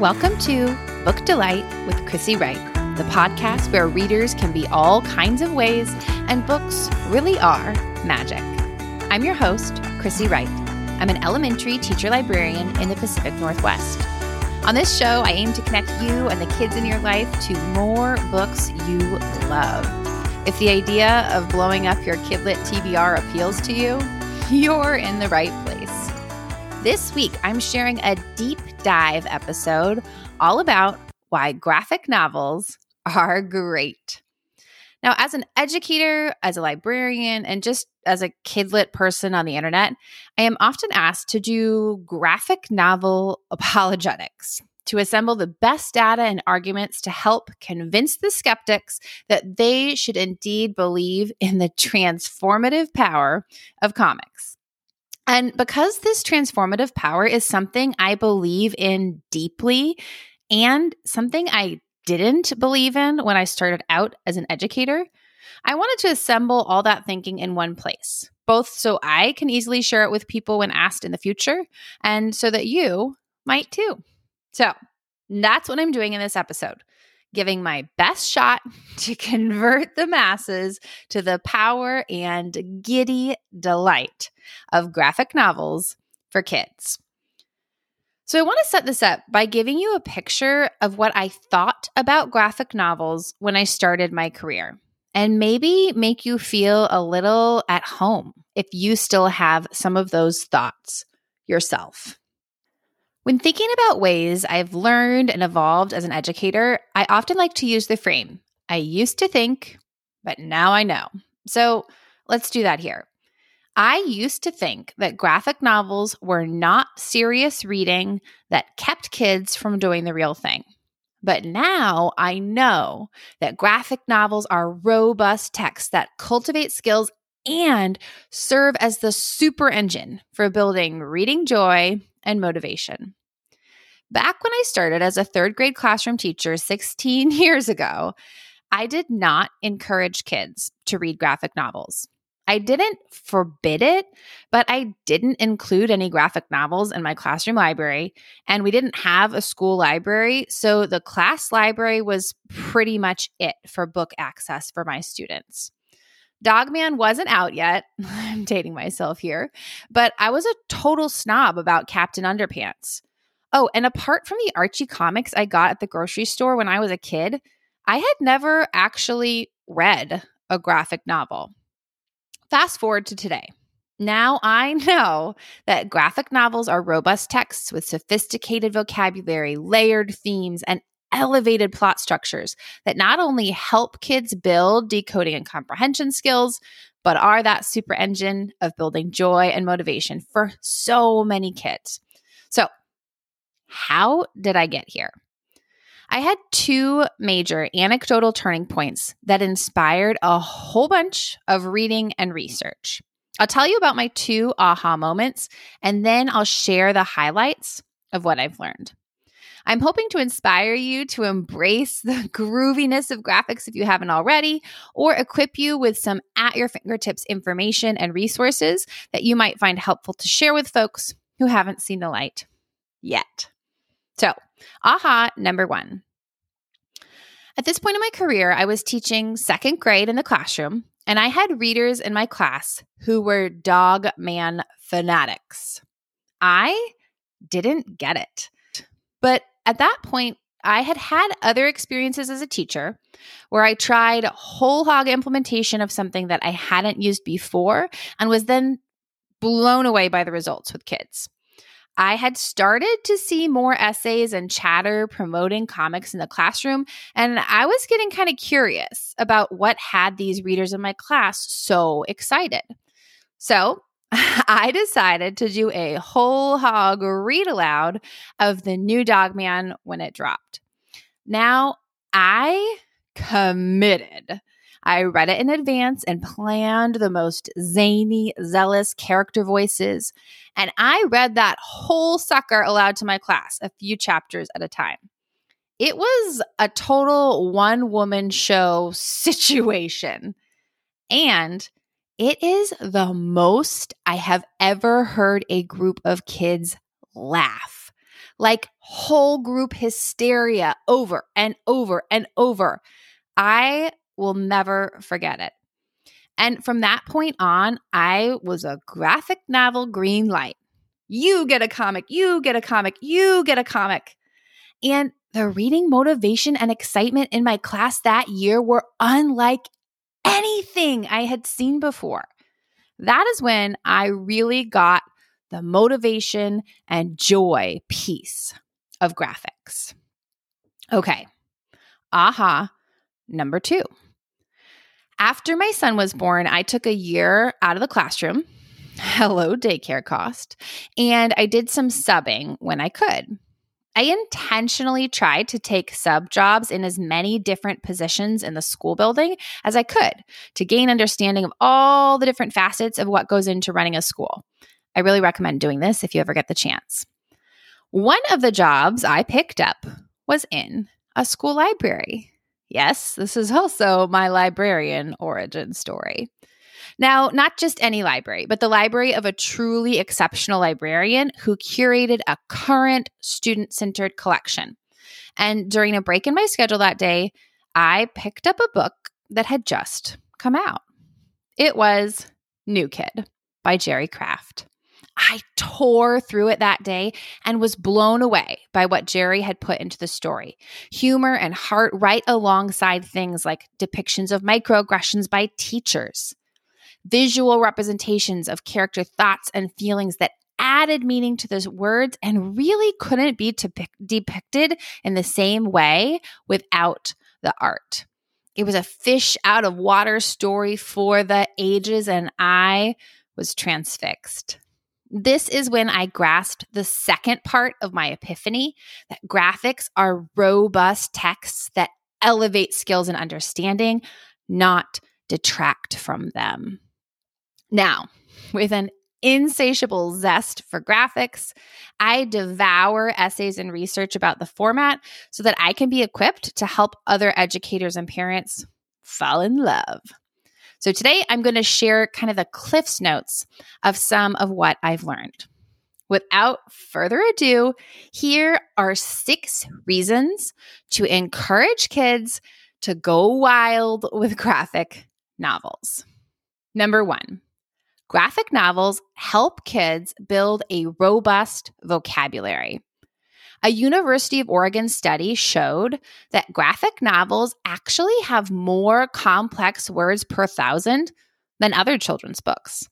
Welcome to Book Delight with Chrissie Wright, the podcast where readers can be all kinds of ways and books really are magic. I'm your host, Chrissie Wright. I'm an elementary teacher librarian in the Pacific Northwest. On this show, I aim to connect you and the kids in your life to more books you love. If the idea of blowing up your Kidlit TBR appeals to you, you're in the right place. This week, I'm sharing a deep dive episode all about why graphic novels are great. Now, as an educator, as a librarian, and just as a kidlit person on the internet, I am often asked to do graphic novel apologetics to assemble the best data and arguments to help convince the skeptics that they should indeed believe in the transformative power of comics. And because this transformative power is something I believe in deeply and something I didn't believe in when I started out as an educator, I wanted to assemble all that thinking in one place, both so I can easily share it with people when asked in the future and so that you might too. So that's what I'm doing in this episode giving my best shot to convert the masses to the power and giddy delight of graphic novels for kids. So, I want to set this up by giving you a picture of what I thought about graphic novels when I started my career, and maybe make you feel a little at home if you still have some of those thoughts yourself. When thinking about ways I've learned and evolved as an educator, I often like to use the frame I used to think, but now I know. So let's do that here. I used to think that graphic novels were not serious reading that kept kids from doing the real thing. But now I know that graphic novels are robust texts that cultivate skills and serve as the super engine for building reading joy and motivation. Back when I started as a third grade classroom teacher 16 years ago, I did not encourage kids to read graphic novels. I didn't forbid it, but I didn't include any graphic novels in my classroom library. And we didn't have a school library. So the class library was pretty much it for book access for my students. Dog Man wasn't out yet. I'm dating myself here, but I was a total snob about Captain Underpants. Oh, and apart from the Archie comics I got at the grocery store when I was a kid, I had never actually read a graphic novel. Fast forward to today. Now I know that graphic novels are robust texts with sophisticated vocabulary, layered themes, and elevated plot structures that not only help kids build decoding and comprehension skills, but are that super engine of building joy and motivation for so many kids. So, how did I get here? I had two major anecdotal turning points that inspired a whole bunch of reading and research. I'll tell you about my two aha moments, and then I'll share the highlights of what I've learned. I'm hoping to inspire you to embrace the grooviness of graphics if you haven't already, or equip you with some at your fingertips information and resources that you might find helpful to share with folks who haven't seen the light yet. So, aha, number one. At this point in my career, I was teaching second grade in the classroom, and I had readers in my class who were Dog Man fanatics. I didn't get it. But at that point, I had had other experiences as a teacher where I tried whole hog implementation of something that I hadn't used before and was then blown away by the results with kids. I had started to see more essays and chatter promoting comics in the classroom, and I was getting kind of curious about what had these readers in my class so excited. So I decided to do a whole hog read aloud of the new Dog Man when it dropped. Now, I committed I read it in advance and planned the most zany, zealous character voices. And I read that whole sucker aloud to my class, a few chapters at a time. It was a total one woman show situation. And it is the most I have ever heard a group of kids laugh. Like whole group hysteria over and over and over. I will never forget it. And from that point on, I was a graphic novel green light. You get a comic, you get a comic, you get a comic. And the reading motivation and excitement in my class that year were unlike anything I had seen before. That is when I really got the motivation and joy piece of graphics. Okay, aha, number two. After my son was born, I took a year out of the classroom. Hello, daycare cost. And I did some subbing when I could. I intentionally tried to take sub jobs in as many different positions in the school building as I could to gain understanding of all the different facets of what goes into running a school. I really recommend doing this if you ever get the chance. One of the jobs I picked up was in a school library. Yes, this is also my librarian origin story. Now, not just any library, but the library of a truly exceptional librarian who curated a current student centered collection. And during a break in my schedule that day, I picked up a book that had just come out. It was New Kid by Jerry Craft. I tore through it that day and was blown away by what Jerry had put into the story. Humor and heart right alongside things like depictions of microaggressions by teachers, visual representations of character thoughts and feelings that added meaning to those words and really couldn't be depicted in the same way without the art. It was a fish out of water story for the ages, and I was transfixed. This is when I grasped the second part of my epiphany that graphics are robust texts that elevate skills and understanding, not detract from them. Now, with an insatiable zest for graphics, I devour essays and research about the format so that I can be equipped to help other educators and parents fall in love. So today I'm going to share kind of the Cliff's notes of some of what I've learned. Without further ado, here are six reasons to encourage kids to go wild with graphic novels. Number one, graphic novels help kids build a robust vocabulary. A University of Oregon study showed that graphic novels actually have more complex words per thousand than other children's books.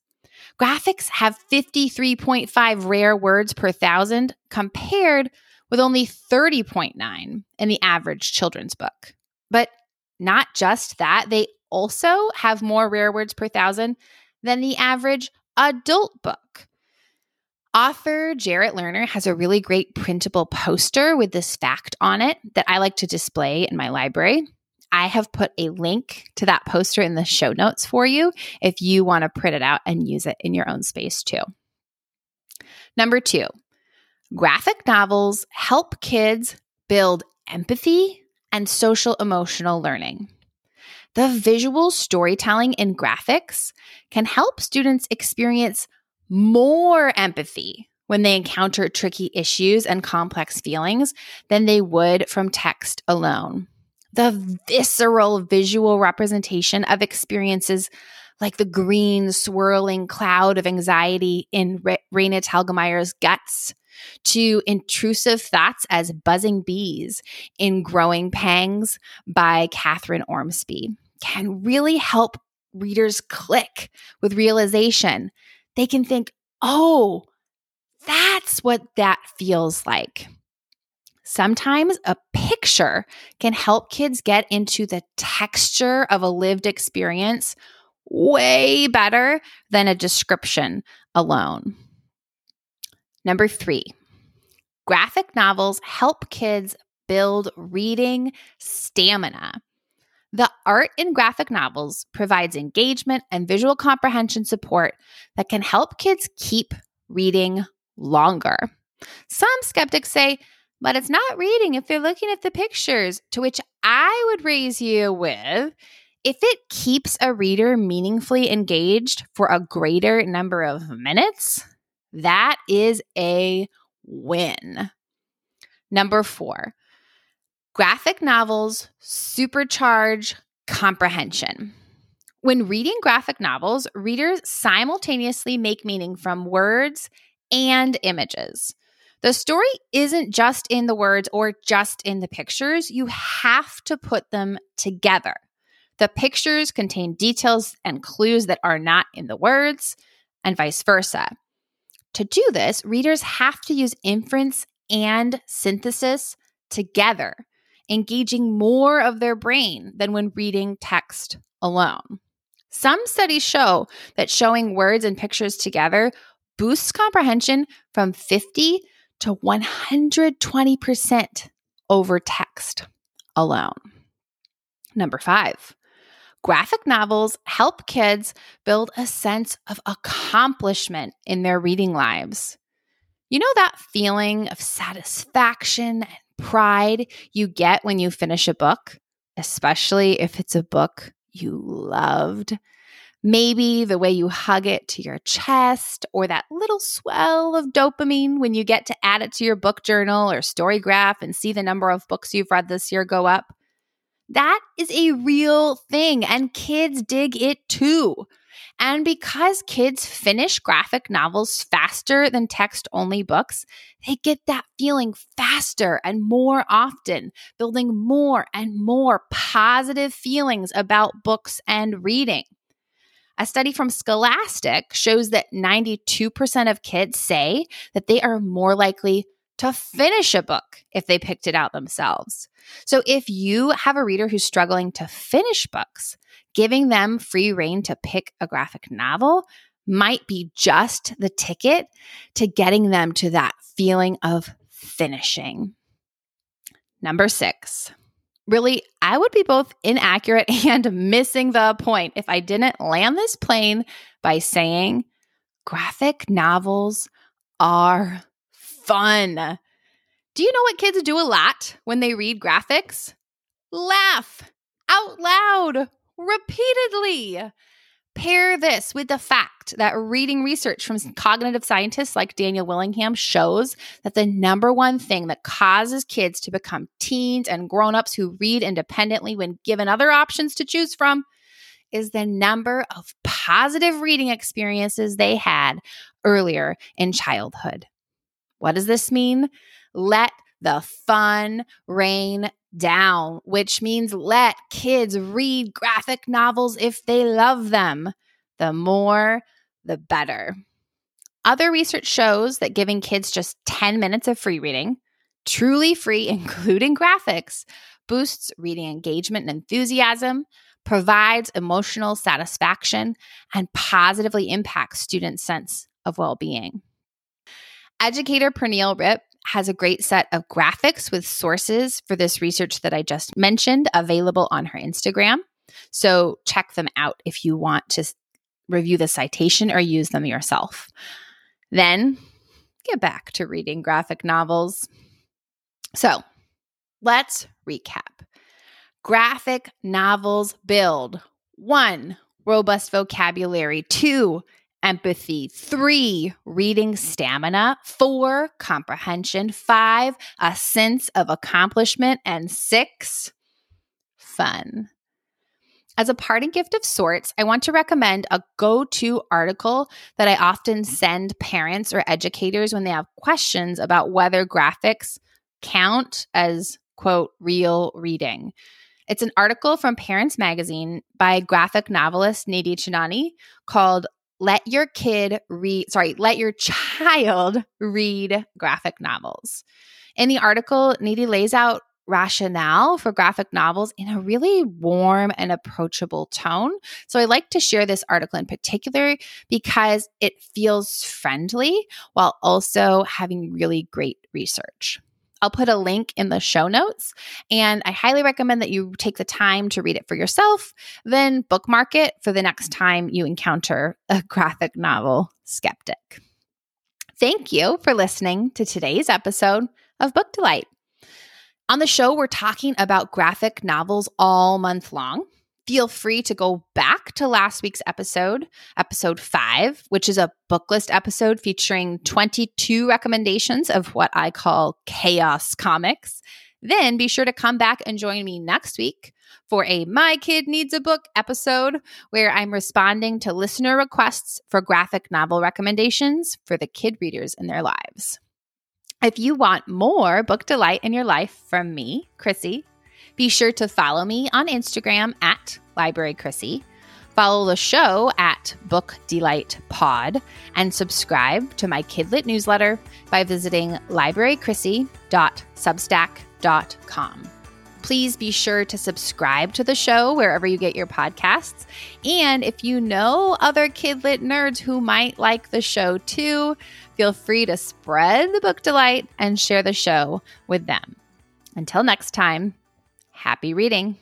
Graphics have 53.5 rare words per thousand compared with only 30.9 in the average children's book. But not just that, they also have more rare words per thousand than the average adult book. Author Jarrett Lerner has a really great printable poster with this fact on it that I like to display in my library. I have put a link to that poster in the show notes for you if you want to print it out and use it in your own space too. Number two, graphic novels help kids build empathy and social emotional learning. The visual storytelling in graphics can help students experience more empathy when they encounter tricky issues and complex feelings than they would from text alone. The visceral visual representation of experiences like the green swirling cloud of anxiety in Re- Raina guts to intrusive thoughts as buzzing bees in Growing Pangs by Kathryn Ormsbee can really help readers click with realization they can think, oh, that's what that feels like. Sometimes a picture can help kids get into the texture of a lived experience way better than a description alone. Number three, graphic novels help kids build reading stamina. The art in graphic novels provides engagement and visual comprehension support that can help kids keep reading longer. Some skeptics say, but it's not reading if they're looking at the pictures, to which I would raise you with if it keeps a reader meaningfully engaged for a greater number of minutes, that is a win. Number four, graphic novels supercharge comprehension. When reading graphic novels, readers simultaneously make meaning from words and images. The story isn't just in the words or just in the pictures, you have to put them together. The pictures contain details and clues that are not in the words, and vice versa. To do this, readers have to use inference and synthesis together, engaging more of their brain than when reading text alone. Some studies show that showing words and pictures together boosts comprehension from 50 to 120% over text alone. Number five, graphic novels help kids build a sense of accomplishment in their reading lives. You know that feeling of satisfaction and pride you get when you finish a book, especially if it's a book you loved? Maybe the way you hug it to your chest, or that little swell of dopamine when you get to add it to your book journal or StoryGraph and see the number of books you've read this year go up. That is a real thing, and kids dig it too. And because kids finish graphic novels faster than text only books, they get that feeling faster and more often, building more and more positive feelings about books and reading. A study from Scholastic shows that 92% of kids say that they are more likely to finish a book if they picked it out themselves. So if you have a reader who's struggling to finish books, giving them free rein to pick a graphic novel might be just the ticket to getting them to that feeling of finishing. Number six, really, I would be both inaccurate and missing the point if I didn't land this plane by saying graphic novels are fun. Do you know what kids do a lot when they read graphics? Laugh out loud repeatedly. Pair this with the fact that reading research from cognitive scientists like Daniel Willingham shows that the number one thing that causes kids to become teens and grown-ups who read independently when given other options to choose from is the number of positive reading experiences they had earlier in childhood. What does this mean? Let the fun rain down, which means let kids read graphic novels if they love them. The more, the better. Other research shows that giving kids just 10 minutes of free reading, truly free, including graphics, boosts reading engagement and enthusiasm, provides emotional satisfaction, and positively impacts students' sense of well being. Educator Pernille Ripp has a great set of graphics with sources for this research that I just mentioned available on her Instagram. So check them out if you want to review the citation or use them yourself. Then get back to reading graphic novels. So let's recap. Graphic novels build one, robust vocabulary, two, empathy. Three, reading stamina. Four, comprehension. Five, a sense of accomplishment. And six, fun. As a parting gift of sorts, I want to recommend a go to article that I often send parents or educators when they have questions about whether graphics count as, quote, real reading. It's an article from Parents Magazine by graphic novelist Nidhi Chanani called let your kid read, sorry, let your child read graphic novels. In the article, Nidhi lays out rationale for graphic novels in a really warm and approachable tone. So I like to share this article in particular because it feels friendly while also having really great research. I'll put a link in the show notes. And I highly recommend that you take the time to read it for yourself, then bookmark it for the next time you encounter a graphic novel skeptic. Thank you for listening to today's episode of Book Delight. On the show, we're talking about graphic novels all month long. Feel free to go back to last week's episode, episode five, which is a book list episode featuring 22 recommendations of what I call chaos comics, then be sure to come back and join me next week for a My Kid Needs a Book episode where I'm responding to listener requests for graphic novel recommendations for the kid readers in their lives. If you want more book delight in your life from me, Chrissie, be sure to follow me on Instagram at Library Chrissie. Follow the show at Book Delight Pod and subscribe to my Kidlit newsletter by visiting librarychrissie.substack.com. Please be sure to subscribe to the show wherever you get your podcasts. And if you know other Kidlit nerds who might like the show too, feel free to spread the book delight and share the show with them. Until next time, happy reading.